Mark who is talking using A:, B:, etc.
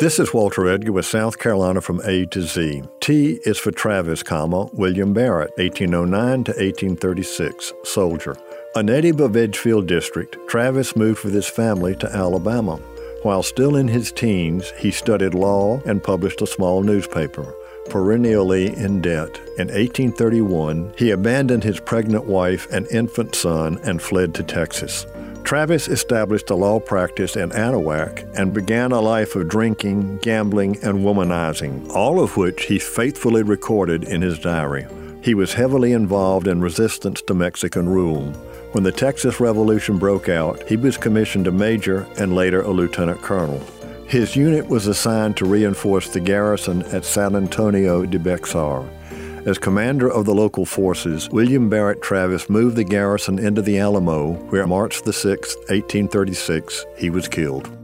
A: This is Walter Edgar with South Carolina from A to Z. T is for Travis, comma, William Barret, 1809 to 1836, soldier. A native of Edgefield District, Travis moved with his family to Alabama. While still in his teens, he studied law and published a small newspaper. Perennially in debt, in 1831, he abandoned his pregnant wife and infant son and fled to Texas. Travis established a law practice in Anahuac and began a life of drinking, gambling, and womanizing, all of which he faithfully recorded in his diary. He was heavily involved in resistance to Mexican rule. When the Texas Revolution broke out, he was commissioned a major and later a lieutenant colonel. His unit was assigned to reinforce the garrison at San Antonio de Bexar. As commander of the local forces, William Barret Travis moved the garrison into the Alamo, where March 6, 1836, he was killed.